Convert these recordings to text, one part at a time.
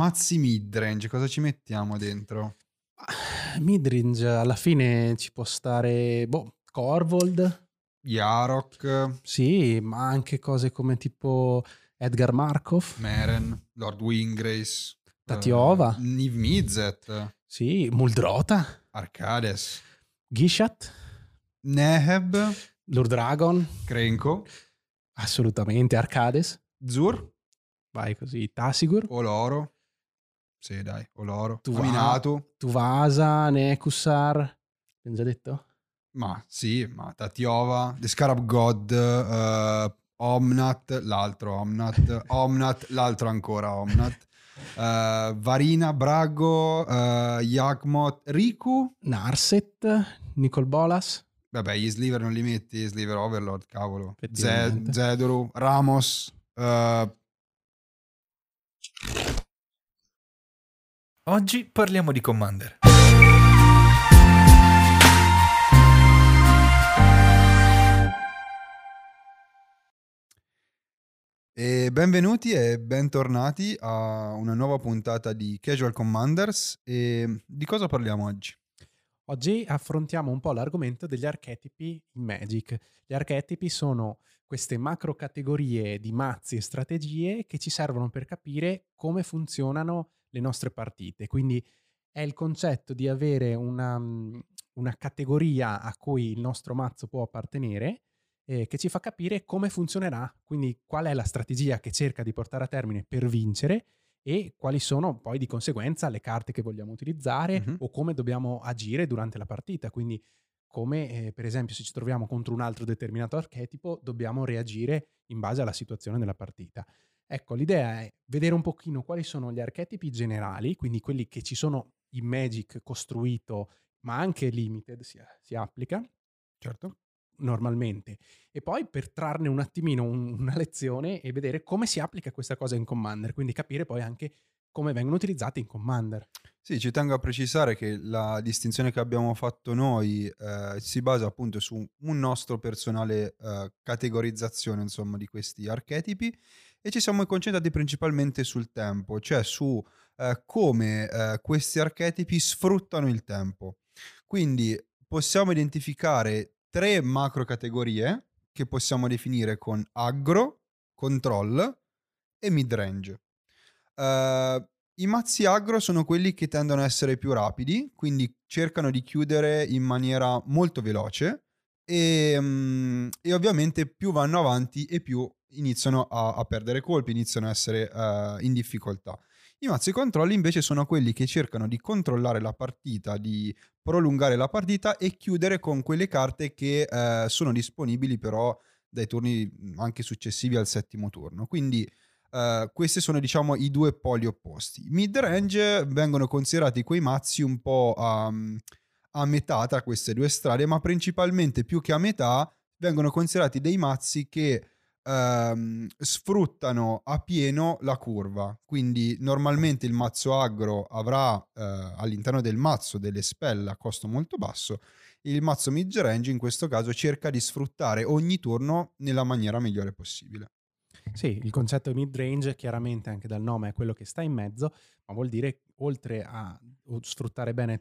Mazzi midrange, cosa ci mettiamo dentro? Midrange alla fine ci può stare, boh, Corvold. Yarok. Sì, ma anche cose come tipo Edgar Markov. Meren, Lord Wingrace. Tatiova. Uh, Niv Mizzet. Sì, Muldrota. Arcades. Gishat. Neheb. Lord Dragon. Krenko. Assolutamente, Arcades. Zur. Vai così, Tasigur. Oloro. Sì, dai, Oloro. Tuva- Aminato. Tuvasa, Nekusar. Abbiamo già detto? Ma sì, ma Tatiova. The Scarab God. uh, Omnat, l'altro Omnat. Omnat, l'altro ancora Omnat. uh, Varina, Brago, uh, Yakmot, Riku. Narset, Nicol Bolas. Vabbè, gli sliver non li metti, gli sliver Overlord, cavolo. Z- Effettivamente. Zedoru, Ramos. uh, Oggi parliamo di Commander. E benvenuti e bentornati a una nuova puntata di Casual Commanders. E di cosa parliamo oggi? Oggi affrontiamo un po' l'argomento degli archetipi in Magic. Gli archetipi sono queste macro categorie di mazzi e strategie che ci servono per capire come funzionano le nostre partite. Quindi è il concetto di avere una, una categoria a cui il nostro mazzo può appartenere eh, che ci fa capire come funzionerà, quindi qual è la strategia che cerca di portare a termine per vincere e quali sono poi di conseguenza le carte che vogliamo utilizzare Mhm. o come dobbiamo agire durante la partita. Quindi come eh, per esempio se ci troviamo contro un altro determinato archetipo dobbiamo reagire in base alla situazione della partita. Ecco, l'idea è vedere un pochino quali sono gli archetipi generali, quindi quelli che ci sono in Magic costruito, ma anche limited si, si applica Certo. normalmente e poi per trarne un attimino un- una lezione e vedere come si applica questa cosa in Commander, quindi capire poi anche come vengono utilizzati in Commander. Sì, ci tengo a precisare che la distinzione che abbiamo fatto noi eh, si basa appunto su un nostro personale eh, categorizzazione, insomma, di questi archetipi e ci siamo concentrati principalmente sul tempo, cioè su eh, come eh, questi archetipi sfruttano il tempo. Quindi possiamo identificare tre macro categorie che possiamo definire con aggro, control e midrange. Eh, I mazzi aggro sono quelli che tendono a essere più rapidi, quindi cercano di chiudere in maniera molto veloce e, mm, e ovviamente più vanno avanti e più iniziano a, a perdere colpi, iniziano a essere eh, in difficoltà. I mazzi controlli invece sono quelli che cercano di controllare la partita, di prolungare la partita e chiudere con quelle carte che eh, sono disponibili però dai turni mm, anche successivi al settimo turno. Quindi eh, questi sono diciamo i due poli opposti. Mid range vengono considerati quei mazzi un po' a, a metà tra queste due strade, ma principalmente più che a metà vengono considerati dei mazzi che ehm, sfruttano a pieno la curva. Quindi normalmente il mazzo aggro avrà eh, all'interno del mazzo delle spell a costo molto basso. Il mazzo mid range in questo caso cerca di sfruttare ogni turno nella maniera migliore possibile. Sì, il concetto di mid-range chiaramente anche dal nome è quello che sta in mezzo, ma vuol dire oltre a sfruttare bene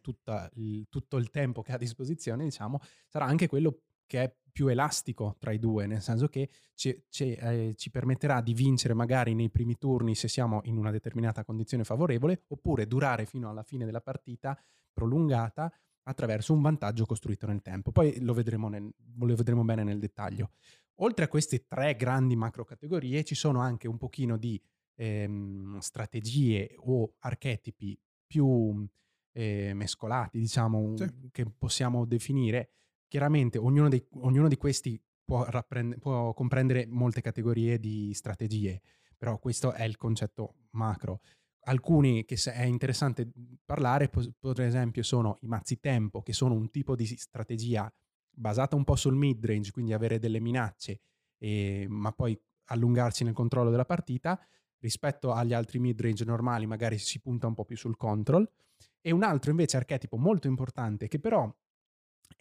il- tutto il tempo che ha a disposizione, diciamo, sarà anche quello che è più elastico tra i due, nel senso che ci, ci, eh, ci permetterà di vincere magari nei primi turni se siamo in una determinata condizione favorevole, oppure durare fino alla fine della partita prolungata attraverso un vantaggio costruito nel tempo. Poi lo vedremo, nel- lo vedremo bene nel dettaglio. Oltre a queste tre grandi macro categorie ci sono anche un pochino di ehm, strategie o archetipi più eh, mescolati, diciamo, Sì. che possiamo definire. Chiaramente ognuno, dei- ognuno di questi può, può comprendere molte categorie di strategie, però questo è il concetto macro. Alcuni che è interessante parlare, per esempio, sono i mazzi tempo, che sono un tipo di strategia basata un po' sul mid-range, quindi avere delle minacce, e- ma poi allungarci nel controllo della partita. Rispetto agli altri mid-range normali, magari si punta un po' più sul control. E un altro invece archetipo molto importante che però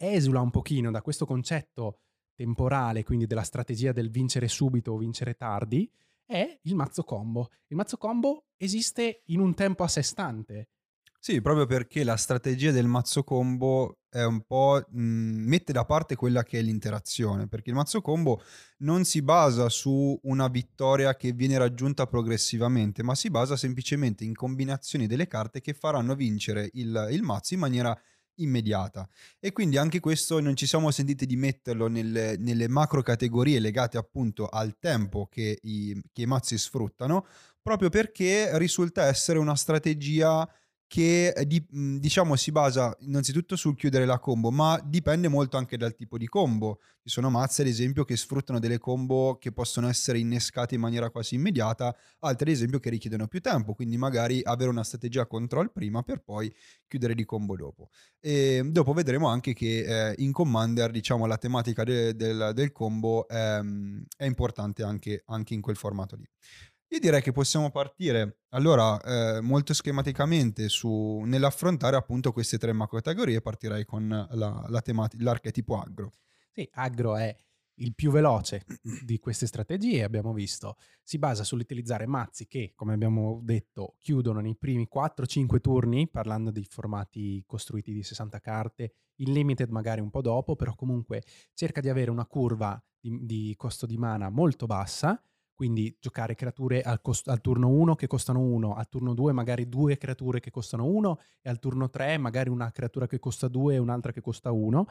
esula un pochino da questo concetto temporale, quindi della strategia del vincere subito o vincere tardi, è il mazzo combo. Il mazzo combo esiste in un tempo a sé stante. Sì, proprio perché la strategia del mazzo combo è un po' mh, mette da parte quella che è l'interazione, perché il mazzo combo non si basa su una vittoria che viene raggiunta progressivamente, ma si basa semplicemente in combinazioni delle carte che faranno vincere il, il mazzo in maniera immediata. E quindi anche questo non ci siamo sentiti di metterlo nelle, nelle macro categorie legate appunto al tempo che i, che i mazzi sfruttano, proprio perché risulta essere una strategia che eh, di, diciamo si basa innanzitutto sul chiudere la combo, ma dipende molto anche dal tipo di combo. Ci sono mazze, ad esempio, che sfruttano delle combo che possono essere innescate in maniera quasi immediata, altre, ad esempio, che richiedono più tempo, quindi magari avere una strategia control prima per poi chiudere di combo dopo. E dopo vedremo anche che eh, in Commander, diciamo, la tematica de, del, del, combo è, è importante anche, anche in quel formato lì. Io direi che possiamo partire allora eh, molto schematicamente su, nell'affrontare appunto queste tre macro categorie. Partirei con la, la temati- l'archetipo agro. Sì, agro è il più veloce di queste strategie, abbiamo visto. Si basa sull'utilizzare mazzi che, come abbiamo detto, chiudono nei primi 4-5 turni, parlando di formati costruiti di 60 carte, il limited magari un po' dopo, però comunque cerca di avere una curva di, di costo di mana molto bassa quindi giocare creature al, cost- al turno 1 che costano 1, al turno 2 magari due creature che costano 1 e al turno 3 magari una creatura che costa 2 e un'altra che costa 1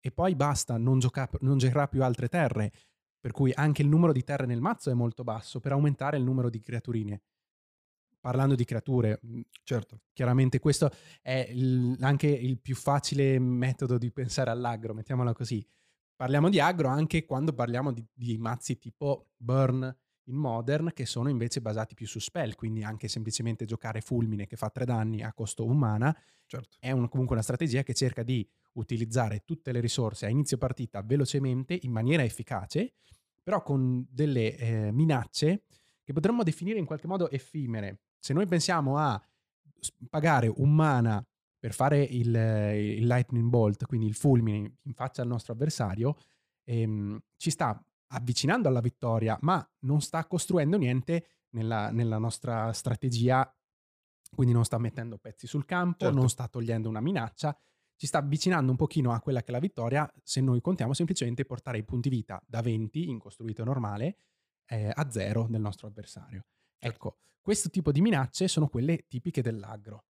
e poi basta, non, gioca- non giocherà più altre terre, per cui anche il numero di terre nel mazzo è molto basso per aumentare il numero di creaturine. Parlando di creature, mm, certo. chiaramente questo è il, anche il più facile metodo di pensare all'agro, mettiamola così. Parliamo di agro anche quando parliamo di, di mazzi tipo Burn, in Modern che sono invece basati più su spell, quindi anche semplicemente giocare fulmine che fa 3 danni a costo umana certo. è un, comunque una strategia che cerca di utilizzare tutte le risorse a inizio partita velocemente in maniera efficace, però con delle eh, minacce che potremmo definire in qualche modo effimere. Se noi pensiamo a pagare un mana per fare il, il lightning bolt, quindi il fulmine in faccia al nostro avversario, ehm, ci sta avvicinando alla vittoria, ma non sta costruendo niente nella, nella nostra strategia, quindi non sta mettendo pezzi sul campo, certo. non sta togliendo una minaccia, ci sta avvicinando un pochino a quella che è la vittoria se noi contiamo semplicemente portare i punti vita da 20 in costruito normale eh, a 0 del nostro avversario. Certo. Ecco, questo tipo di minacce sono quelle tipiche dell'agro.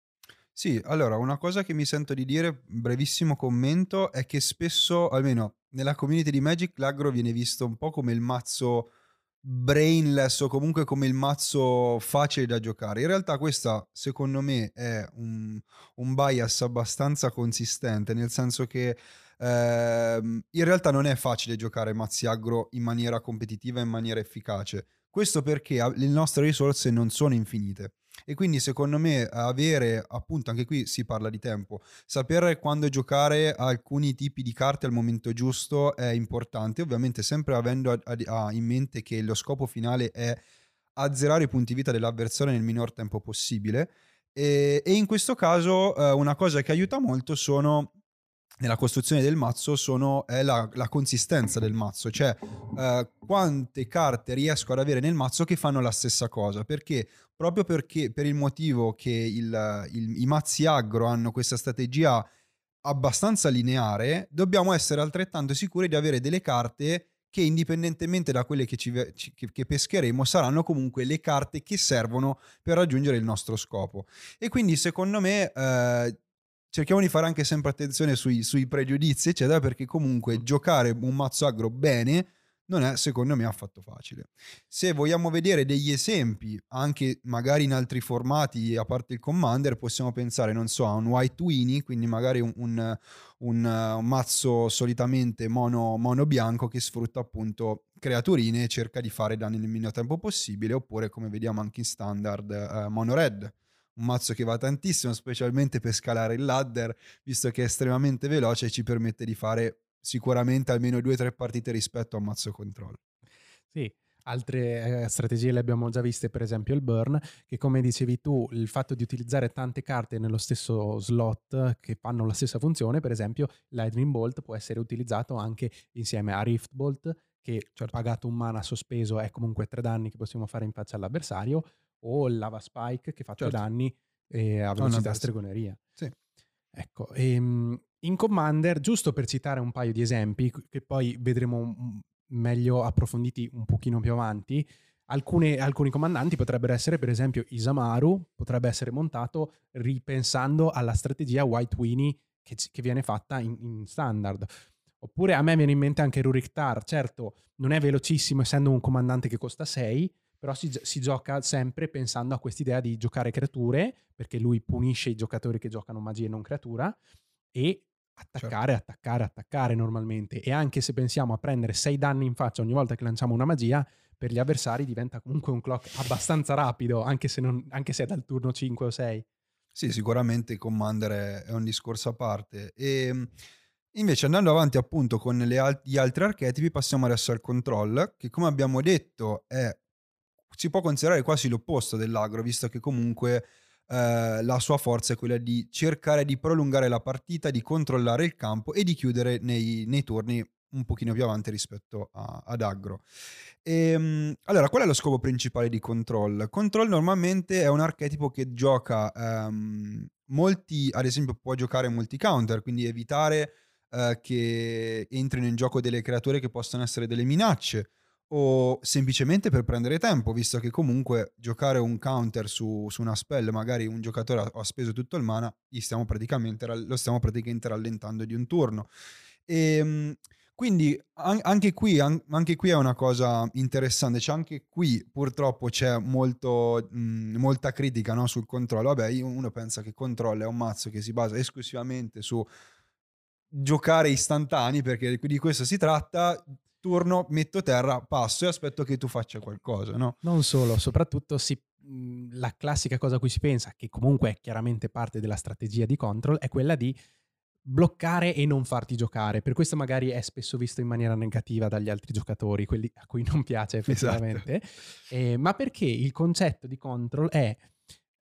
Sì, allora una cosa che mi sento di dire, brevissimo commento, è che spesso, almeno nella community di Magic, l'agro viene visto un po' come il mazzo brainless o comunque come il mazzo facile da giocare. In realtà questa, secondo me, è un, un bias abbastanza consistente, nel senso che eh, in realtà non è facile giocare mazzi agro in maniera competitiva, in maniera efficace. Questo perché le nostre risorse non sono infinite. E quindi secondo me avere, appunto, anche qui si parla di tempo, sapere quando giocare alcuni tipi di carte al momento giusto è importante, ovviamente sempre avendo a, a, a in mente che lo scopo finale è azzerare i punti vita dell'avversario nel minor tempo possibile. E, e in questo caso eh, una cosa che aiuta molto sono nella costruzione del mazzo sono, è la, la, consistenza del mazzo, cioè eh, quante carte riesco ad avere nel mazzo che fanno la stessa cosa, perché proprio perché per il motivo che il, il, i mazzi agro hanno questa strategia abbastanza lineare, dobbiamo essere altrettanto sicuri di avere delle carte che indipendentemente da quelle che, ci, che, che, pescheremo saranno comunque le carte che servono per raggiungere il nostro scopo. E quindi secondo me eh, cerchiamo di fare anche sempre attenzione sui, sui pregiudizi, eccetera, perché comunque giocare un mazzo agro bene non è secondo me affatto facile. Se vogliamo vedere degli esempi, anche magari in altri formati, a parte il Commander, possiamo pensare, non so, a un White Winnie, quindi magari un, un, un, un mazzo solitamente mono, mono, bianco che sfrutta appunto creaturine e cerca di fare danni nel minimo tempo possibile, oppure come vediamo anche in standard, eh, mono red un mazzo che va tantissimo, specialmente per scalare il ladder, visto che è estremamente veloce e ci permette di fare sicuramente almeno due o tre partite rispetto a un mazzo control. Sì, Altre eh, strategie le abbiamo già viste, per esempio il burn, che come dicevi tu, il fatto di utilizzare tante carte nello stesso slot che fanno la stessa funzione, per esempio Lightning Bolt può essere utilizzato anche insieme a Rift Bolt, che certo. pagato un mana sospeso è comunque tre danni che possiamo fare in faccia all'avversario, o il Lava Spike che fa certo. danni e a velocità stregoneria. Sì. Ecco, e, ehm, in Commander, giusto per citare un paio di esempi, che poi vedremo meglio approfonditi un pochino più avanti, Alcune, alcuni comandanti potrebbero essere, per esempio, Isamaru potrebbe essere montato ripensando alla strategia White Winnie che, che viene fatta in, in, standard. Oppure a me viene in mente anche Rurik Tar, certo non è velocissimo essendo un comandante che costa 6, però si, si gioca sempre pensando a quest'idea di giocare creature, perché lui punisce i giocatori che giocano magia e non creatura, e attaccare, certo. attaccare, attaccare normalmente. E anche se pensiamo a prendere 6 danni in faccia ogni volta che lanciamo una magia, per gli avversari diventa comunque un clock abbastanza rapido, anche se, non, anche se è dal turno 5 o 6. Sì, sicuramente Commander è un discorso a parte. E ehm, invece andando avanti appunto con al- gli altri archetipi, passiamo adesso al control, che come abbiamo detto è, si può considerare quasi l'opposto dell'agro, visto che comunque eh, la sua forza è quella di cercare di prolungare la partita, di controllare il campo e di chiudere nei, nei turni un pochino più avanti rispetto a, ad aggro. E, ehm, allora, qual è lo scopo principale di Control? Control normalmente è un archetipo che gioca um, molti, ad esempio può giocare molti counter, quindi evitare uh, che entrino in gioco delle creature che possono essere delle minacce o semplicemente per prendere tempo, visto che comunque giocare un counter su, su una spell, magari un giocatore ha, ha speso tutto il mana, stiamo lo stiamo praticamente rallentando di un turno. E, um, quindi an- anche, qui, an- anche, qui, è una cosa interessante, cioè anche qui purtroppo c'è molto, mh, molta critica no, sul controllo. Vabbè, uno pensa che controllo è un mazzo che si basa esclusivamente su giocare istantanei, perché di questo si tratta, turno, metto terra, passo e aspetto che tu faccia qualcosa, no? Non solo, soprattutto si, la classica cosa a cui si pensa, che comunque è chiaramente parte della strategia di control, è quella di bloccare e non farti giocare. Per questo magari è spesso visto in maniera negativa dagli altri giocatori, quelli a cui non piace esatto. effettivamente. Esatto. Eh, ma perché il concetto di control è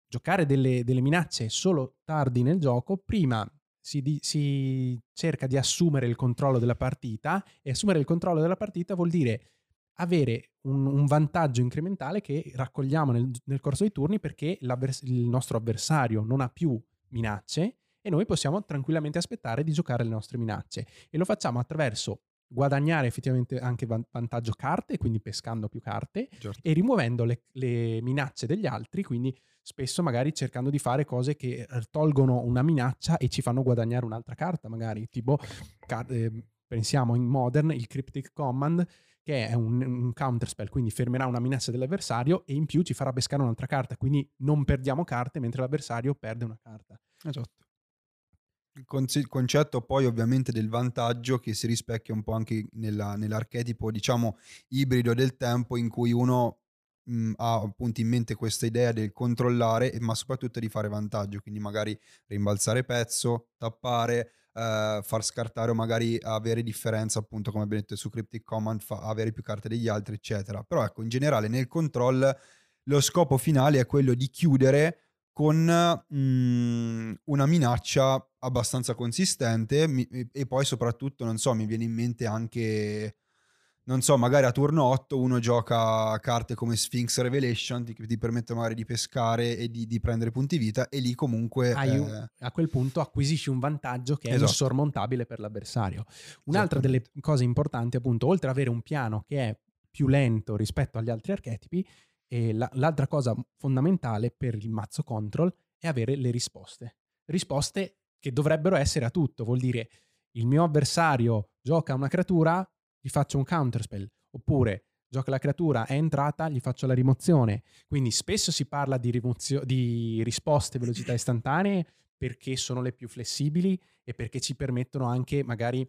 giocare delle, delle minacce solo tardi nel gioco, prima si, di, si, cerca di assumere il controllo della partita e assumere il controllo della partita vuol dire avere un, un vantaggio incrementale che raccogliamo nel, nel corso dei turni perché il nostro avversario non ha più minacce e noi possiamo tranquillamente aspettare di giocare le nostre minacce. E lo facciamo attraverso guadagnare effettivamente anche vantaggio carte, quindi pescando più carte certo. e rimuovendo le, le, minacce degli altri, quindi spesso magari cercando di fare cose che eh, tolgono una minaccia e ci fanno guadagnare un'altra carta, magari tipo eh, pensiamo in Modern il Cryptic Command che è un, un counterspell, quindi fermerà una minaccia dell'avversario e in più ci farà pescare un'altra carta, quindi non perdiamo carte mentre l'avversario perde una carta. Esatto. Il concetto poi ovviamente del vantaggio che si rispecchia un po' anche nella, nell'archetipo diciamo ibrido del tempo in cui uno mh, ha appunto in mente questa idea del controllare ma soprattutto di fare vantaggio quindi magari rimbalzare pezzo, tappare, eh, far scartare o magari avere differenza appunto come abbiamo detto su Cryptic Command fa, avere più carte degli altri eccetera. Però ecco in generale nel control lo scopo finale è quello di chiudere con mh, una minaccia abbastanza consistente mi, e poi soprattutto, non so, mi viene in mente anche, non so, magari a turno 8 uno gioca carte come Sphinx Revelation che ti permette magari di pescare e di, di prendere punti vita e lì comunque... Eh... a quel punto acquisisci un vantaggio che è esatto. insormontabile per l'avversario. Un'altra delle cose importanti appunto, oltre ad avere un piano che è più lento rispetto agli altri archetipi, e la, l'altra cosa fondamentale per il mazzo control è avere le risposte. Risposte che dovrebbero essere a tutto, vuol dire il mio avversario gioca una creatura, gli faccio un counterspell, oppure gioca la creatura, è entrata, gli faccio la rimozione. Quindi spesso si parla di, rimozio- di risposte velocità istantanee perché sono le più flessibili e perché ci permettono anche magari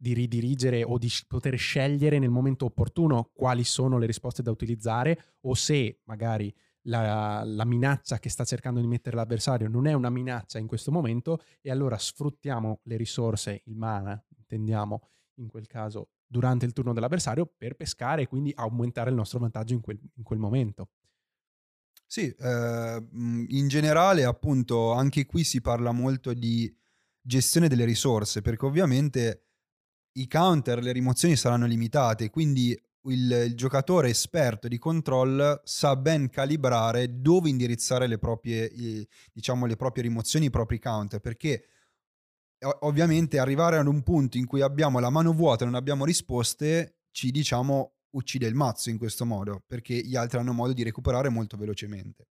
di ridirigere o di poter scegliere nel momento opportuno quali sono le risposte da utilizzare o se magari la, la, minaccia che sta cercando di mettere l'avversario non è una minaccia in questo momento e allora sfruttiamo le risorse, il mana, intendiamo in quel caso durante il turno dell'avversario per pescare e quindi aumentare il nostro vantaggio in quel, in quel momento. Sì, eh, in generale appunto anche qui si parla molto di gestione delle risorse perché ovviamente i counter, le rimozioni saranno limitate, quindi il, il, giocatore esperto di control sa ben calibrare dove indirizzare le proprie, i, diciamo, le proprie rimozioni, i propri counter, perché ovviamente arrivare ad un punto in cui abbiamo la mano vuota e non abbiamo risposte ci diciamo uccide il mazzo in questo modo, perché gli altri hanno modo di recuperare molto velocemente.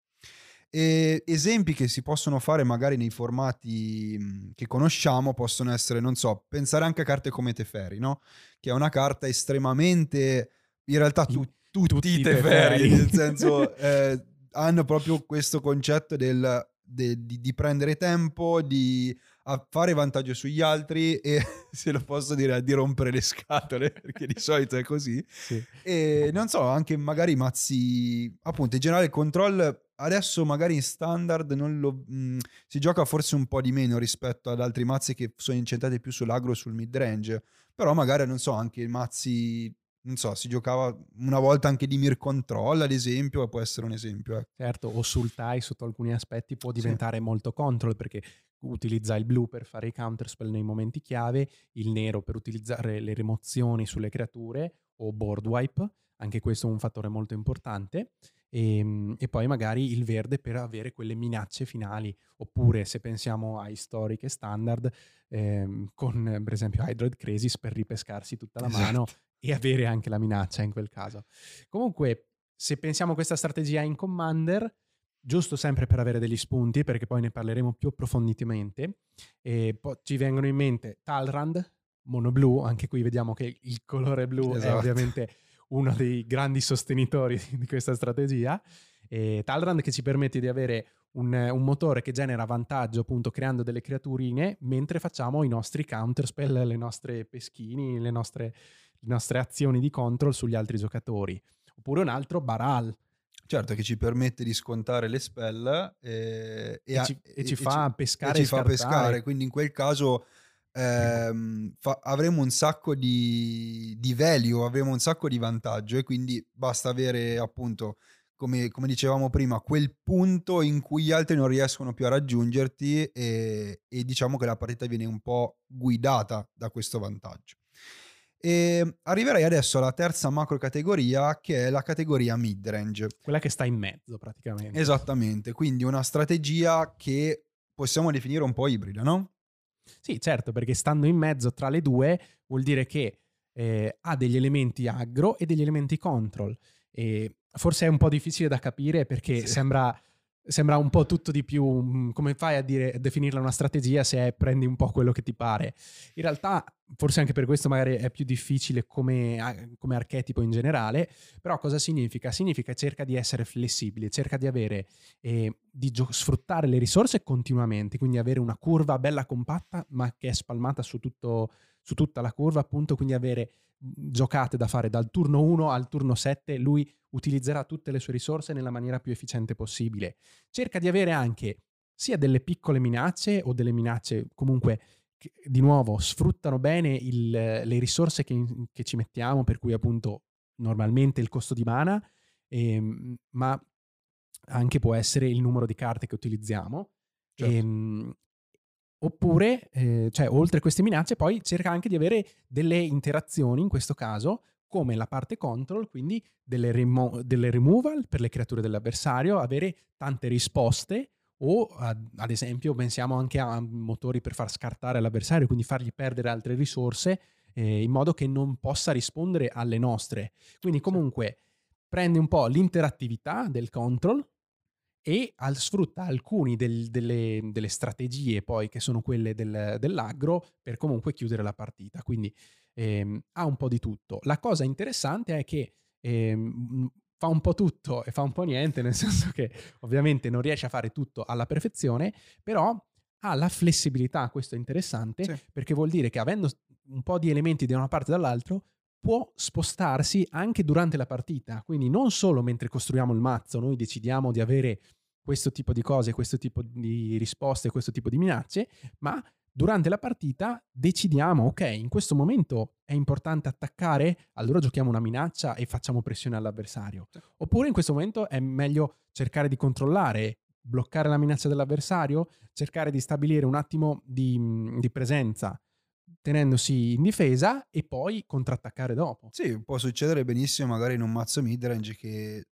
E esempi che si possono fare magari nei formati che conosciamo possono essere, non so, pensare anche a carte come Teferi, no? Che è una carta estremamente, in realtà tu, tutti, tutti i Teferi, nel senso eh, hanno proprio questo concetto del, de, di, di prendere tempo, di a fare vantaggio sugli altri e se lo posso dire di rompere le scatole perché di solito è così sì. e non so anche magari mazzi appunto in generale il control adesso magari in standard non lo, mh, mm, si gioca forse un po' di meno rispetto ad altri mazzi che sono incentrati più sull'agro sul mid range però magari non so anche i mazzi non so, si giocava una volta anche di Mir Control, ad esempio, può essere un esempio. Eh. Certo, o sul TIE sotto alcuni aspetti può diventare sì. molto control perché utilizza il blu per fare i counterspell nei momenti chiave, il nero per utilizzare le rimozioni sulle creature o board wipe, anche questo è un fattore molto importante. E, ehm, e, poi magari il verde per avere quelle minacce finali, oppure se pensiamo ai storiche standard, ehm, con per esempio Hydroid Crisis per ripescarsi tutta la esatto. mano e avere anche la minaccia in quel caso. Comunque, se pensiamo a questa strategia in Commander, giusto sempre per avere degli spunti, perché poi ne parleremo più approfonditamente, e poi ci vengono in mente Talrand, mono blu, anche qui vediamo che il colore blu esatto. è ovviamente uno dei grandi sostenitori di questa strategia. E Talrand che ci permette di avere un, un, motore che genera vantaggio appunto creando delle creaturine mentre facciamo i nostri counterspell, le nostre peschini, le nostre, le nostre azioni di control sugli altri giocatori. Oppure un altro Baral, Certo, che ci permette di scontare le spell eh, e, e, ci, e, ci, fa pescare. E ci fa pescare, quindi in quel caso ehm, fa, avremo un sacco di, di value, avremo un sacco di vantaggio e quindi basta avere appunto, come, come, dicevamo prima, quel punto in cui gli altri non riescono più a raggiungerti e, e diciamo che la partita viene un po' guidata da questo vantaggio. E arriverei adesso alla terza macro categoria che è la categoria mid-range. Quella che sta in mezzo praticamente. Esattamente, quindi una strategia che possiamo definire un po' ibrida, no? Sì, certo, perché stando in mezzo tra le due vuol dire che eh, ha degli elementi aggro e degli elementi control. E forse è un po' difficile da capire perché sì. sembra sembra un po' tutto di più. Mm, come fai a, dire, a definirla una strategia se prendi un po' quello che ti pare? In realtà, forse anche per questo magari è più difficile come, come archetipo in generale, però cosa significa? Significa cerca di essere flessibile, cerca di avere, eh, di gio- sfruttare le risorse continuamente, quindi avere una curva bella compatta ma che è spalmata su, tutto, su tutta la curva, appunto, quindi avere giocate da fare dal turno 1 al turno 7, lui utilizzerà tutte le sue risorse nella maniera più efficiente possibile. Cerca di avere anche sia delle piccole minacce o delle minacce comunque che di nuovo sfruttano bene il, le risorse che, che, ci mettiamo, per cui appunto normalmente il costo di mana, ehm, ma anche può essere il numero di carte che utilizziamo. Certo. Ehm, Oppure, eh, cioè, oltre a queste minacce, poi cerca anche di avere delle interazioni, in questo caso, come la parte control, quindi delle, remo- delle removal per le creature dell'avversario, avere tante risposte o ad, esempio pensiamo anche a motori per far scartare l'avversario, quindi fargli perdere altre risorse eh, in modo che non possa rispondere alle nostre. Quindi comunque prende un po' l'interattività del control, e al, sfrutta alcune del, delle, delle, strategie poi che sono quelle del, dell'agro per comunque chiudere la partita. Quindi ehm, ha un po' di tutto. La cosa interessante è che ehm, fa un po' tutto e fa un po' niente, nel senso che ovviamente non riesce a fare tutto alla perfezione, però ha la flessibilità, questo è interessante, sì. perché vuol dire che avendo un po' di elementi da una parte e dall'altro, può spostarsi anche durante la partita. Quindi non solo mentre costruiamo il mazzo noi decidiamo di avere questo tipo di cose, questo tipo di risposte, questo tipo di minacce, ma durante la partita decidiamo, ok, in questo momento è importante attaccare, allora giochiamo una minaccia e facciamo pressione all'avversario. Oppure in questo momento è meglio cercare di controllare, bloccare la minaccia dell'avversario, cercare di stabilire un attimo di, di presenza tenendosi in difesa e poi contrattaccare dopo. Sì, può succedere benissimo magari in un mazzo midrange che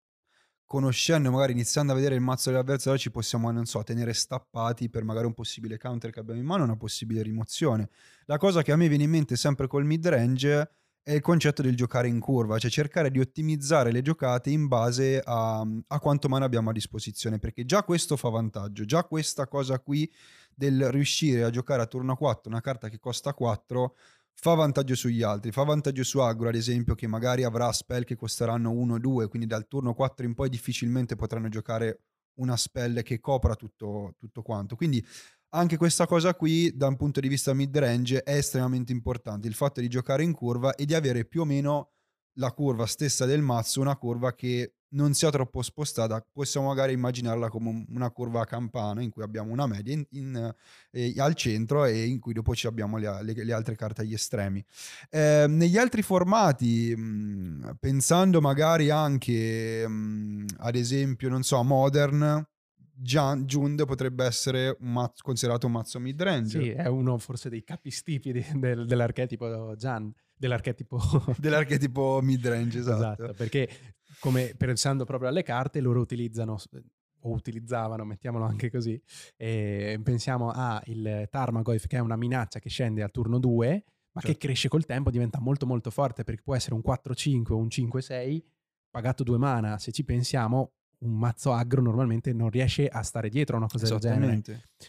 conoscendo, magari iniziando a vedere il mazzo dell'avversario, ci possiamo, non so, tenere stappati per magari un possibile counter che abbiamo in mano, una possibile rimozione. La cosa che a me viene in mente sempre col midrange è il concetto del giocare in curva, cioè cercare di ottimizzare le giocate in base a, a quanto mano abbiamo a disposizione, perché già questo fa vantaggio, già questa cosa qui del riuscire a giocare a turno 4 una carta che costa 4 fa vantaggio sugli altri, fa vantaggio su Agro ad esempio che magari avrà spell che costeranno 1-2, quindi dal turno 4 in poi difficilmente potranno giocare una spell che copra tutto, tutto quanto. Quindi anche questa cosa qui da un punto di vista mid range è estremamente importante, il fatto di giocare in curva e di avere più o meno la curva stessa del mazzo, una curva che non sia troppo spostata, possiamo magari immaginarla come una curva a campana in cui abbiamo una media in, in, eh, al centro e in cui dopo ci abbiamo le, le, le altre carte agli estremi. Eh, negli altri formati, mh, mm, pensando magari anche mh, mm, ad esempio, non so, Modern, Jund potrebbe essere un mazzo, considerato un mazzo mid range. Sì, è uno forse dei capistipi di, del, dell'archetipo Jan dell'archetipo dell'archetipo mid range esatto. esatto. perché come pensando proprio alle carte, loro utilizzano o utilizzavano, mettiamolo anche così, e pensiamo a il Tarmagoyf che è una minaccia che scende al turno 2, ma certo. che cresce col tempo, diventa molto molto forte perché può essere un 4-5 o un 5-6 pagato due mana, se ci pensiamo un mazzo aggro normalmente non riesce a stare dietro a una cosa del genere.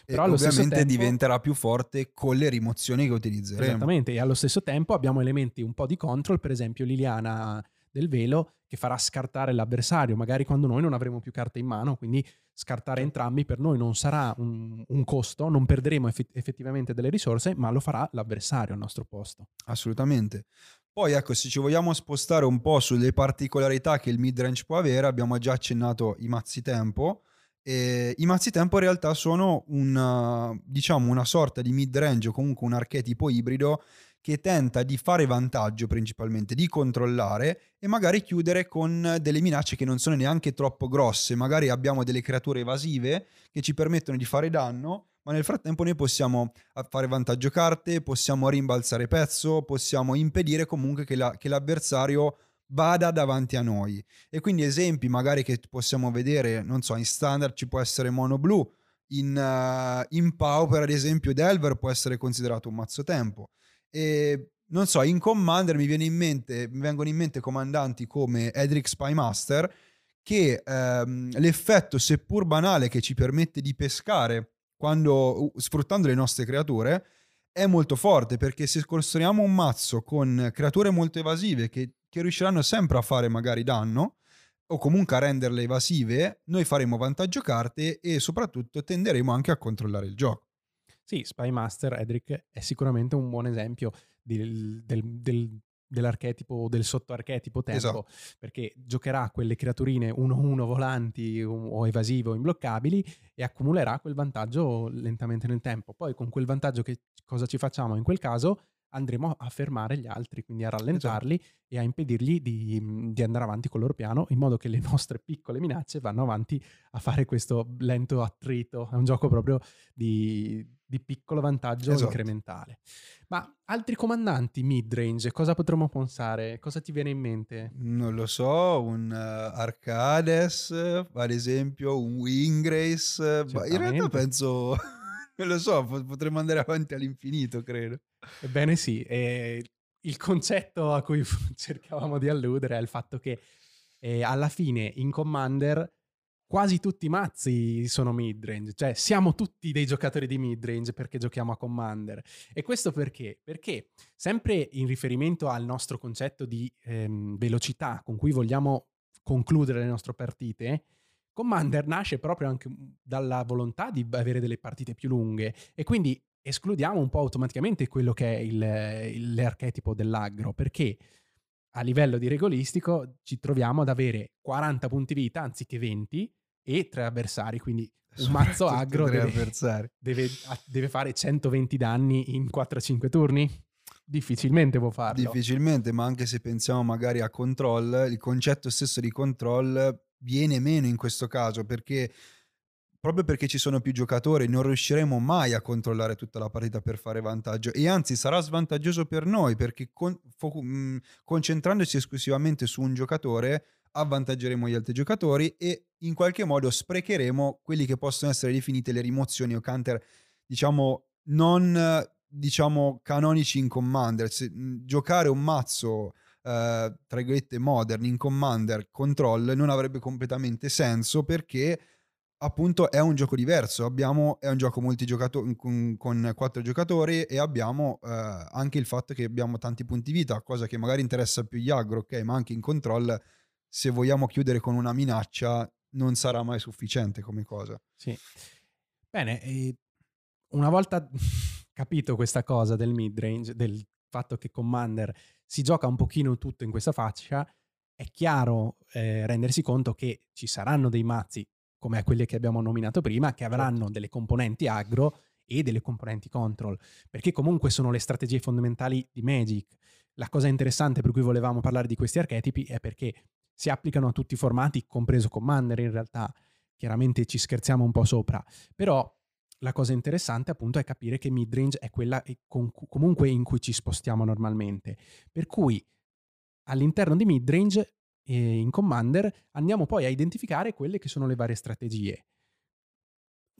Però e ovviamente tempo, diventerà più forte con le rimozioni che utilizzeremo. Esattamente, e allo stesso tempo abbiamo elementi un po' di control, per esempio Liliana del velo che farà scartare l'avversario, magari quando noi non avremo più carte in mano, quindi scartare entrambi per noi non sarà un, un costo, non perderemo eff- effettivamente delle risorse, ma lo farà l'avversario al nostro posto. Assolutamente. Poi ecco, se ci vogliamo spostare un po' sulle particolarità che il midrange può avere, abbiamo già accennato i mazzi tempo. E I mazzi tempo in realtà sono una, diciamo, una sorta di midrange o comunque un archetipo ibrido che tenta di fare vantaggio principalmente, di controllare e magari chiudere con delle minacce che non sono neanche troppo grosse. Magari abbiamo delle creature evasive che ci permettono di fare danno, ma nel frattempo noi possiamo fare vantaggio carte, possiamo rimbalzare pezzo, possiamo impedire comunque che, la, che l'avversario vada davanti a noi. E quindi esempi magari che possiamo vedere, non so, in standard ci può essere mono blu, in, uh, in Pauper ad esempio Delver può essere considerato un mazzo tempo. E non so, in Commander mi, viene in mente, mi vengono in mente comandanti come Edric Spymaster che ehm, l'effetto seppur banale che ci permette di pescare quando, sfruttando le nostre creature è molto forte perché se costruiamo un mazzo con creature molto evasive che, che riusciranno sempre a fare magari danno o comunque a renderle evasive, noi faremo vantaggio carte e soprattutto tenderemo anche a controllare il gioco. Sì, Spy Master, Edric, è sicuramente un buon esempio del, del, del, dell'archetipo o del sottoarchetipo tempo, esatto. perché giocherà quelle creaturine 1-1 volanti o evasive o imbloccabili e accumulerà quel vantaggio lentamente nel tempo. Poi con quel vantaggio che cosa ci facciamo in quel caso? andremo a fermare gli altri, quindi a rallentarli esatto. e a impedirgli di, mhmm, di, andare avanti col loro piano, in modo che le nostre piccole minacce vanno avanti a fare questo lento attrito. È un gioco proprio di, di piccolo vantaggio esatto. incrementale. Ma altri comandanti mid-range, cosa potremmo pensare? Cosa ti viene in mente? Non lo so, un uh, Arcades, ad esempio, un Wingrace. in realtà penso... Non lo so, potremmo andare avanti all'infinito, credo. Ebbene sì, e il concetto a cui cercavamo di alludere è il fatto che eh, alla fine in Commander quasi tutti i mazzi sono midrange, cioè siamo tutti dei giocatori di midrange perché giochiamo a Commander. E questo perché? Perché sempre in riferimento al nostro concetto di ehm, velocità con cui vogliamo concludere le nostre partite, Commander nasce proprio anche dalla volontà di avere delle partite più lunghe e quindi escludiamo un po' automaticamente quello che è il, l'archetipo dell'agro, perché a livello di regolistico ci troviamo ad avere 40 punti vita anziché 20 e tre avversari, quindi un mazzo agro deve, deve, deve, fare 120 danni in 4-5 turni. Difficilmente può farlo. Difficilmente, ma anche se pensiamo magari a control, il concetto stesso di control viene meno in questo caso perché proprio perché ci sono più giocatori non riusciremo mai a controllare tutta la partita per fare vantaggio. E anzi sarà svantaggioso per noi perché con, fo- mh, concentrandoci esclusivamente su un giocatore avvantaggeremo gli altri giocatori e in qualche modo sprecheremo quelli che possono essere definite le rimozioni o counter diciamo non diciamo canonici in Commander. Se, mh, giocare un mazzo eh, tra virgolette modern in Commander Control non avrebbe completamente senso perché appunto è un gioco diverso. Abbiamo, è un gioco multigiocato- con, con quattro giocatori e abbiamo eh, anche il fatto che abbiamo tanti punti vita, cosa che magari interessa più gli aggro, ok? Ma anche in control, se vogliamo chiudere con una minaccia, non sarà mai sufficiente come cosa. Sì. Bene, una volta capito questa cosa del midrange, del fatto che Commander si gioca un pochino tutto in questa faccia, è chiaro eh, rendersi conto che ci saranno dei mazzi come quelle che abbiamo nominato prima, che avranno certo. delle componenti agro e delle componenti control, perché comunque sono le strategie fondamentali di Magic. La cosa interessante per cui volevamo parlare di questi archetipi è perché si applicano a tutti i formati, compreso Commander in realtà. Chiaramente ci scherziamo un po' sopra, però la cosa interessante appunto è capire che midrange è quella comunque in cui ci spostiamo normalmente. Per cui all'interno di midrange in Commander andiamo poi a identificare quelle che sono le varie strategie.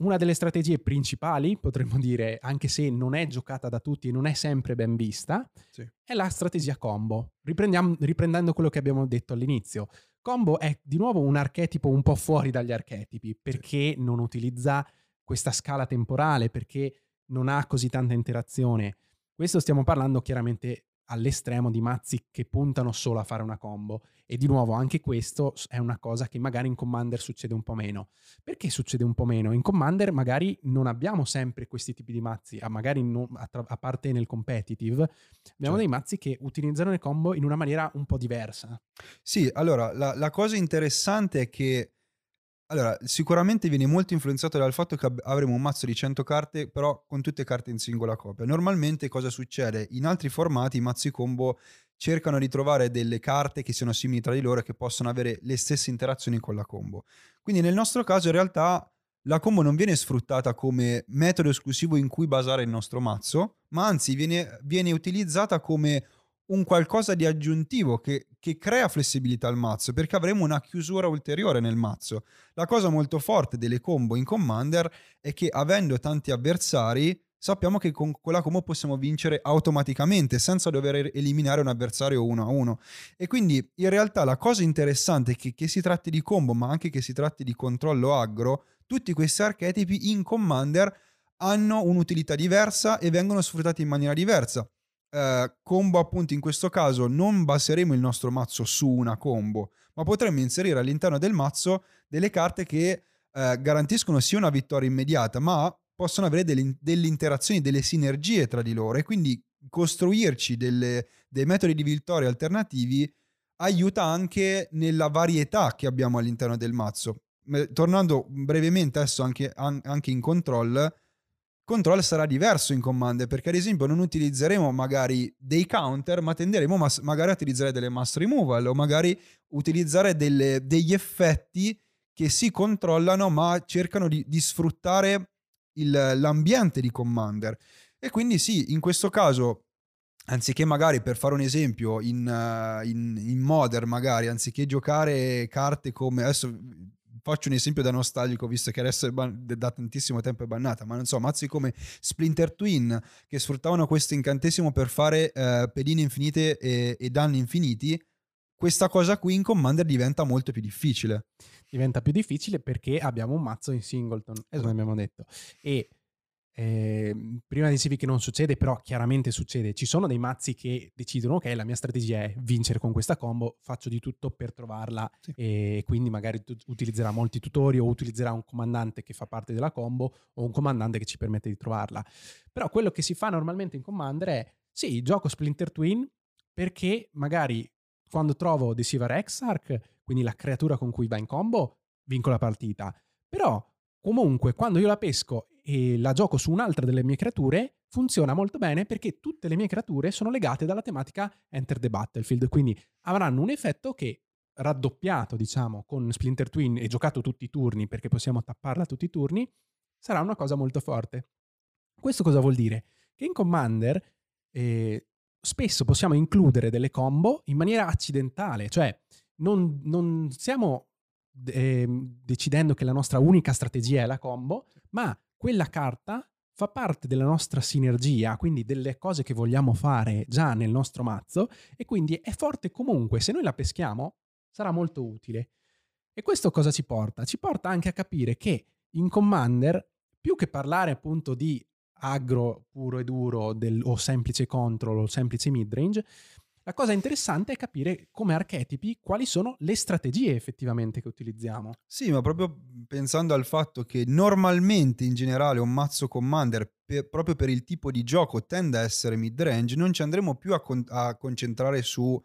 Una delle strategie principali, potremmo dire, anche se non è giocata da tutti e non è sempre ben vista, sì. è la strategia combo. riprendendo quello che abbiamo detto all'inizio. Combo è di nuovo un archetipo un po' fuori dagli archetipi, perché sì. non utilizza questa scala temporale, perché non ha così tanta interazione. Questo stiamo parlando chiaramente all'estremo di mazzi che puntano solo a fare una combo. E di nuovo, anche questo è una cosa che magari in Commander succede un po' meno. Perché succede un po' meno? In Commander magari non abbiamo sempre questi tipi di mazzi, magari non, a, tra, a, parte nel competitive, abbiamo certo. dei mazzi che utilizzano le combo in una maniera un po' diversa. Sì, allora, la, la cosa interessante è che allora, sicuramente viene molto influenzato dal fatto che avremo un mazzo di 100 carte, però con tutte carte in singola copia. Normalmente cosa succede? In altri formati i mazzi combo cercano di trovare delle carte che siano simili tra di loro e che possano avere le stesse interazioni con la combo. Quindi nel nostro caso in realtà la combo non viene sfruttata come metodo esclusivo in cui basare il nostro mazzo, ma anzi viene, viene utilizzata come un qualcosa di aggiuntivo che, che, crea flessibilità al mazzo perché avremo una chiusura ulteriore nel mazzo. La cosa molto forte delle combo in Commander è che avendo tanti avversari sappiamo che con quella combo possiamo vincere automaticamente senza dover eliminare un avversario uno a uno. E quindi in realtà la cosa interessante è che, che si tratti di combo ma anche che si tratti di controllo aggro, tutti questi archetipi in Commander hanno un'utilità diversa e vengono sfruttati in maniera diversa eh, combo appunto in questo caso non baseremo il nostro mazzo su una combo, ma potremmo inserire all'interno del mazzo delle carte che eh, garantiscono sia una vittoria immediata, ma possono avere delle, delle, interazioni, delle sinergie tra di loro e quindi costruirci delle, dei metodi di vittoria alternativi aiuta anche nella varietà che abbiamo all'interno del mazzo. Tornando brevemente adesso anche, anche in control, control sarà diverso in Commander perché ad esempio non utilizzeremo magari dei counter ma tenderemo mas- magari a utilizzare delle mass removal o magari utilizzare delle, degli effetti che si controllano ma cercano di, di sfruttare il, l'ambiente di Commander. E quindi sì in questo caso anziché magari per fare un esempio in, uh, in, in Modern magari anziché giocare carte come adesso faccio un esempio da nostalgico, visto che adesso ban- da tantissimo tempo è bannata, ma non so, mazzi come Splinter Twin, che sfruttavano questo incantesimo per fare eh, pedine infinite e, e danni infiniti, questa cosa qui in Commander diventa molto più difficile. Diventa più difficile perché abbiamo un mazzo in singleton, esatto. come abbiamo detto. E eh, prima dicevi che non succede, però chiaramente succede. Ci sono dei mazzi che decidono, ok, la mia strategia è vincere con questa combo, faccio di tutto per trovarla sì. e quindi magari utilizzerà molti tutori o utilizzerà un comandante che fa parte della combo o un comandante che ci permette di trovarla. Però quello che si fa normalmente in Commander è, sì, gioco Splinter Twin perché magari quando trovo Deceiver Exarch, quindi la creatura con cui va in combo, vinco la partita. Però comunque quando io la pesco e la gioco su un'altra delle mie creature, funziona molto bene perché tutte le mie creature sono legate dalla tematica Enter the Battlefield, quindi avranno un effetto che raddoppiato, diciamo, con Splinter Twin e giocato tutti i turni perché possiamo tapparla tutti i turni, sarà una cosa molto forte. Questo cosa vuol dire? Che in Commander eh, spesso possiamo includere delle combo in maniera accidentale, cioè non, non stiamo eh, decidendo che la nostra unica strategia è la combo, ma quella carta fa parte della nostra sinergia, quindi delle cose che vogliamo fare già nel nostro mazzo e quindi è forte comunque, se noi la peschiamo sarà molto utile. E questo cosa ci porta? Ci porta anche a capire che in Commander, più che parlare appunto di agro puro e duro del, o semplice control o semplice midrange, la cosa interessante è capire come archetipi quali sono le strategie effettivamente che utilizziamo. Sì, ma proprio pensando al fatto che normalmente in generale un mazzo commander, per, proprio per il tipo di gioco, tende a essere mid-range, non ci andremo più a, con- a concentrare su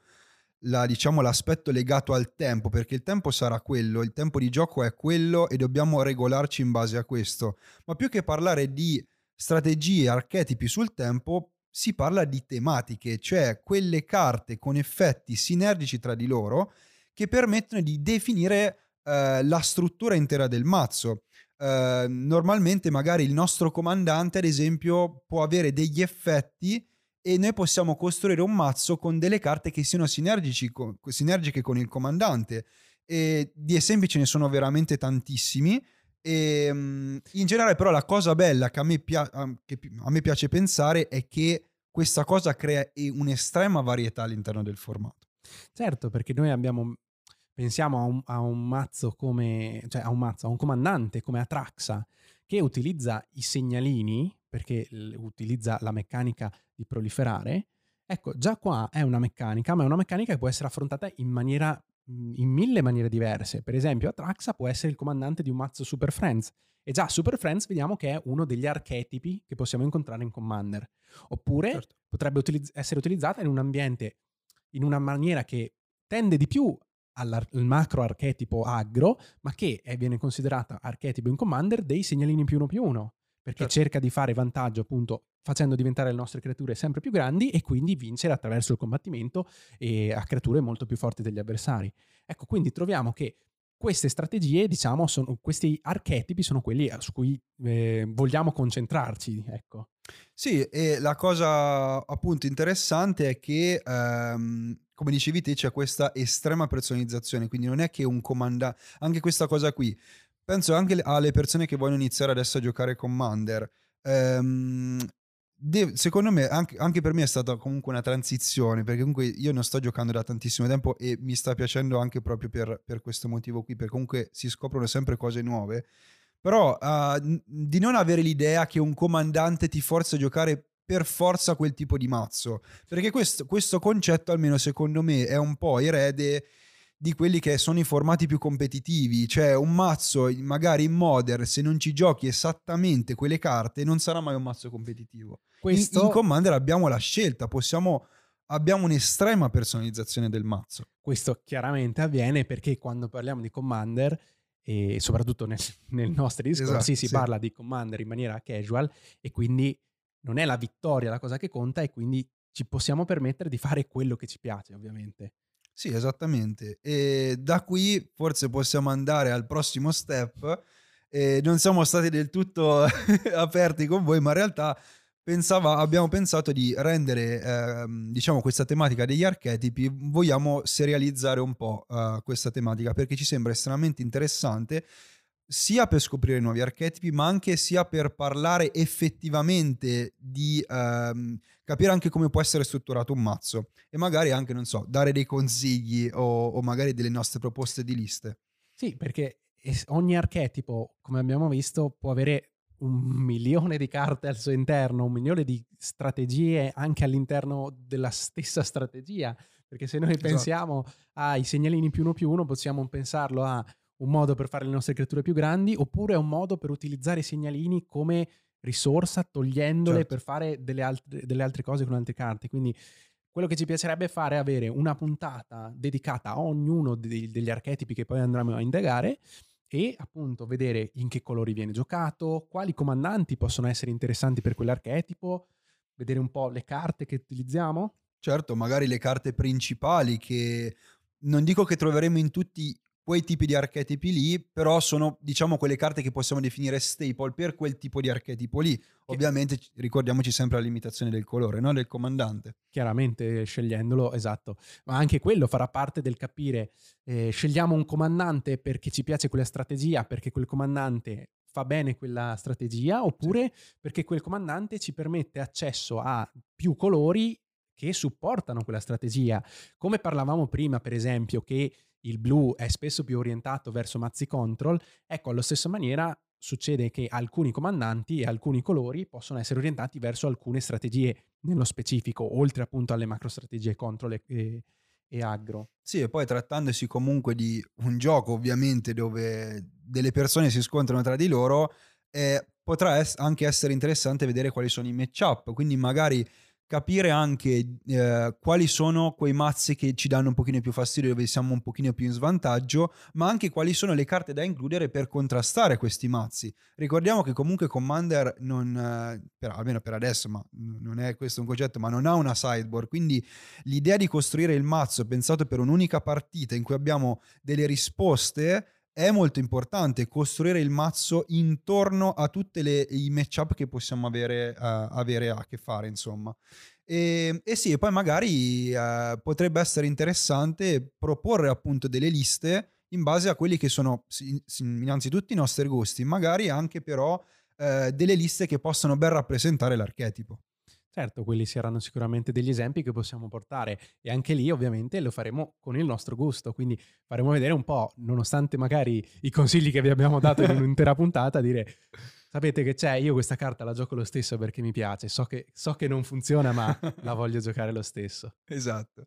la, diciamo, l'aspetto legato al tempo, perché il tempo sarà quello, il tempo di gioco è quello e dobbiamo regolarci in base a questo. Ma più che parlare di strategie, archetipi sul tempo, si parla di tematiche, cioè quelle carte con effetti sinergici tra di loro che permettono di definire eh, la struttura intera del mazzo. Eh, normalmente magari il nostro comandante, ad esempio, può avere degli effetti e noi possiamo costruire un mazzo con delle carte che siano con, sinergiche con il comandante. E di esempi ce ne sono veramente tantissimi. E, um, in generale, però, la cosa bella che a, me pia- che a me piace pensare è che questa cosa crea un'estrema varietà all'interno del formato. Certo, perché noi abbiamo pensiamo a un, a un, mazzo come, cioè a un mazzo, a un comandante come Atraxa che utilizza i segnalini perché utilizza la meccanica di proliferare. Ecco, già qua è una meccanica, ma è una meccanica che può essere affrontata in maniera in mille maniere diverse. Per esempio, Atraxa può essere il comandante di un mazzo Super Friends. E già Super Friends vediamo che è uno degli archetipi che possiamo incontrare in Commander. Oppure certo. potrebbe utilizz- essere utilizzata in un ambiente in una maniera che tende di più al macro archetipo aggro, ma che è, viene considerata archetipo in Commander dei segnalini più uno più uno perché certo. cerca di fare vantaggio appunto facendo diventare le nostre creature sempre più grandi e quindi vincere attraverso il combattimento e a creature molto più forti degli avversari. Ecco, quindi troviamo che queste strategie, diciamo, sono, questi archetipi sono quelli su cui eh, vogliamo concentrarci, ecco. Sì, e la cosa appunto interessante è che, ehm, come dicevi te, c'è questa estrema personalizzazione, quindi non è che un comandante, anche questa cosa qui, penso anche alle persone che vogliono iniziare adesso a giocare Commander. Ehm, de- secondo me, anche, anche, per me è stata comunque una transizione, perché comunque io non sto giocando da tantissimo tempo e mi sta piacendo anche proprio per, per questo motivo qui, perché comunque si scoprono sempre cose nuove. Però uh, di non avere l'idea che un comandante ti forza a giocare per forza quel tipo di mazzo, perché questo, questo concetto, almeno secondo me, è un po' erede di quelli che sono i formati più competitivi, cioè un mazzo magari in Modern se non ci giochi esattamente quelle carte non sarà mai un mazzo competitivo. Questo... In, in Commander abbiamo la scelta, possiamo abbiamo un'estrema personalizzazione del mazzo. Questo chiaramente avviene perché quando parliamo di Commander e soprattutto nel, nei nostri discorsi esatto, si sì. parla di Commander in maniera casual e quindi non è la vittoria la cosa che conta e quindi ci possiamo permettere di fare quello che ci piace ovviamente. Sì, esattamente. E da qui forse possiamo andare al prossimo step. E non siamo stati del tutto aperti con voi, ma in realtà pensava, abbiamo pensato di rendere eh, diciamo questa tematica degli archetipi, vogliamo serializzare un po' uh, questa tematica perché ci sembra estremamente interessante sia per scoprire nuovi archetipi, ma anche sia per parlare effettivamente di ehm, capire anche come può essere strutturato un mazzo e magari anche, non so, dare dei consigli o, o magari delle nostre proposte di liste. Sì, perché ogni archetipo, come abbiamo visto, può avere un milione di carte al suo interno, un milione di strategie anche all'interno della stessa strategia. Perché se noi esatto. pensiamo ai segnalini più uno più uno, possiamo pensarlo a un modo per fare le nostre creature più grandi, oppure è un modo per utilizzare i segnalini come risorsa, togliendole certo. per fare delle altre, delle altre cose con altre carte. Quindi quello che ci piacerebbe fare è avere una puntata dedicata a ognuno degli, degli archetipi che poi andremo a indagare e appunto vedere in che colori viene giocato, quali comandanti possono essere interessanti per quell'archetipo, vedere un po' le carte che utilizziamo. Certo, magari le carte principali che non dico che troveremo in tutti quei tipi di archetipi lì, però sono diciamo quelle carte che possiamo definire staple per quel tipo di archetipo lì. Ovviamente ricordiamoci sempre la limitazione del colore, no? del comandante. Chiaramente scegliendolo, esatto, ma anche quello farà parte del capire, eh, scegliamo un comandante perché ci piace quella strategia, perché quel comandante fa bene quella strategia, oppure sì. perché quel comandante ci permette accesso a più colori che supportano quella strategia. Come parlavamo prima, per esempio, che il blu è spesso più orientato verso mazzi control, ecco, alla stessa maniera succede che alcuni comandanti e alcuni colori possono essere orientati verso alcune strategie nello specifico, oltre appunto alle macro strategie control e, e, aggro. Sì, e poi trattandosi comunque di un gioco ovviamente dove delle persone si scontrano tra di loro, eh, potrà es- anche essere interessante vedere quali sono i matchup, quindi magari capire anche eh, quali sono quei mazzi che ci danno un pochino più fastidio, dove siamo un pochino più in svantaggio, ma anche quali sono le carte da includere per contrastare questi mazzi. Ricordiamo che comunque Commander non, eh, per, almeno per adesso, ma non è questo un concetto, ma non ha una sideboard, quindi l'idea di costruire il mazzo pensato per un'unica partita in cui abbiamo delle risposte è molto importante costruire il mazzo intorno a tutti i matchup che possiamo avere, uh, avere, a che fare, insomma. E, e sì, poi magari uh, potrebbe essere interessante proporre appunto delle liste in base a quelli che sono innanzitutto i nostri gusti, magari anche però uh, delle liste che possano ben rappresentare l'archetipo. Certo, quelli saranno sicuramente degli esempi che possiamo portare e anche lì ovviamente lo faremo con il nostro gusto, quindi faremo vedere un po', nonostante magari i consigli che vi abbiamo dato in un'intera puntata, dire sapete che c'è, io questa carta la gioco lo stesso perché mi piace, so che, so che non funziona ma la voglio giocare lo stesso. Esatto.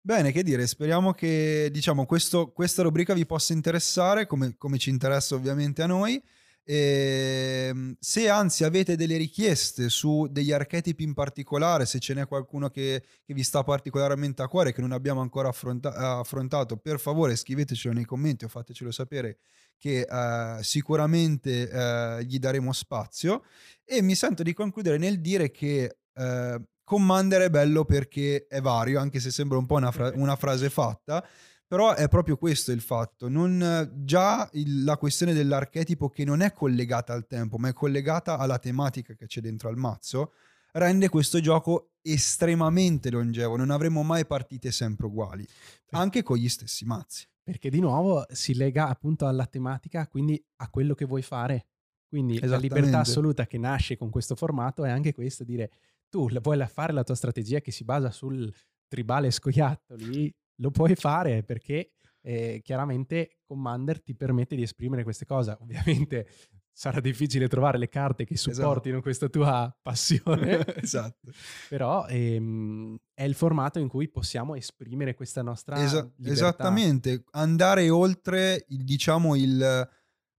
Bene, che dire, speriamo che diciamo, questo, questa rubrica vi possa interessare come, come ci interessa ovviamente a noi. E, ehm, se anzi avete delle richieste su degli archetipi in particolare, se ce n'è qualcuno che, che vi sta particolarmente a cuore, che non abbiamo ancora affronta- affrontato, per favore scrivetecelo nei commenti o fatecelo sapere che uh, sicuramente uh, gli daremo spazio. E mi sento di concludere nel dire che uh, Commander è bello perché è vario, anche se sembra un po' una, fra- una frase fatta però è proprio questo il fatto, non, già il, la questione dell'archetipo che non è collegata al tempo, ma è collegata alla tematica che c'è dentro al mazzo, rende questo gioco estremamente longevo, non avremo mai partite sempre uguali, anche con gli stessi mazzi. Perché di nuovo si lega appunto alla tematica, quindi a quello che vuoi fare. Quindi la libertà assoluta che nasce con questo formato è anche questo, dire tu vuoi fare la tua strategia che si basa sul tribale scoiattoli, lo puoi fare perché eh, chiaramente Commander ti permette di esprimere queste cose. Ovviamente sarà difficile trovare le carte che esatto. supportino esatto. questa tua passione. esatto. Però ehm, è il formato in cui possiamo esprimere questa nostra Esa- Esattamente, andare oltre il, diciamo il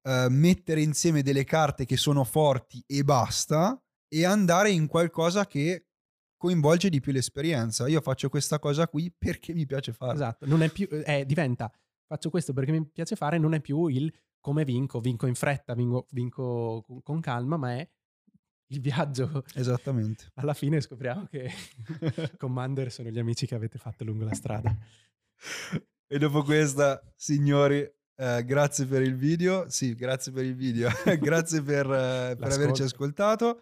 uh, mettere insieme delle carte che sono forti e basta e andare in qualcosa che coinvolge di più l'esperienza. Io faccio questa cosa qui perché mi piace fare. Esatto, non è più, eh, diventa faccio questo perché mi piace fare, non è più il come vinco, vinco in fretta, vinco, vinco con calma, ma è il viaggio. Esattamente. Alla fine scopriamo che Commander sono gli amici che avete fatto lungo la strada. E dopo questa, signori, eh, grazie per il video. Sì, grazie per il video. grazie per, eh, per averci ascoltato.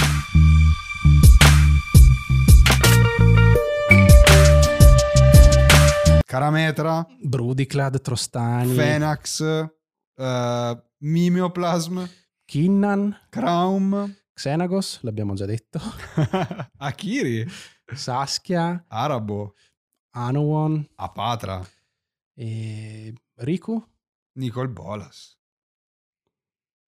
Carametra, Brudiclad, Trostani, Fenax, uh, Mimeoplasm, Kinnan, Kraum, Xenagos, l'abbiamo già detto, Akiri, Saskia, Arabo, Anowon, Apatra. E Riku, Nicole Bolas.